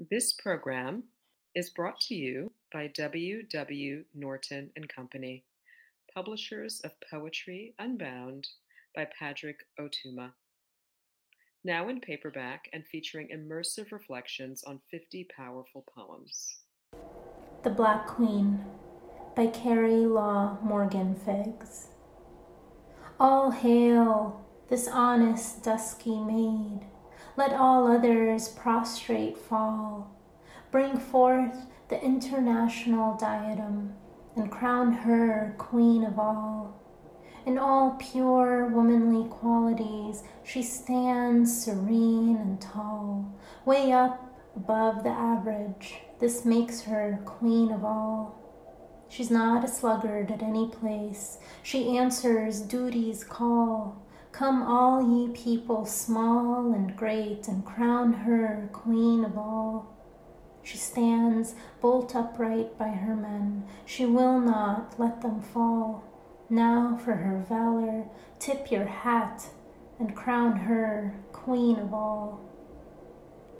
This program is brought to you by W. W. Norton and Company, publishers of Poetry Unbound by Padraig Ó Tuama. Now in paperback and featuring immersive reflections on 50 powerful poems. The Black Queen by Carrie Law Morgan Figgs. All hail this honest dusky maid let all others prostrate fall. Bring forth the international diadem and crown her queen of all. In all pure womanly qualities, she stands serene and tall, way up above the average. This makes her queen of all. She's not a sluggard at any place. She answers duty's call. Come, all ye people, small and great, and crown her queen of all. She stands bolt upright by her men. She will not let them fall. Now for her valor, tip your hat and crown her queen of all.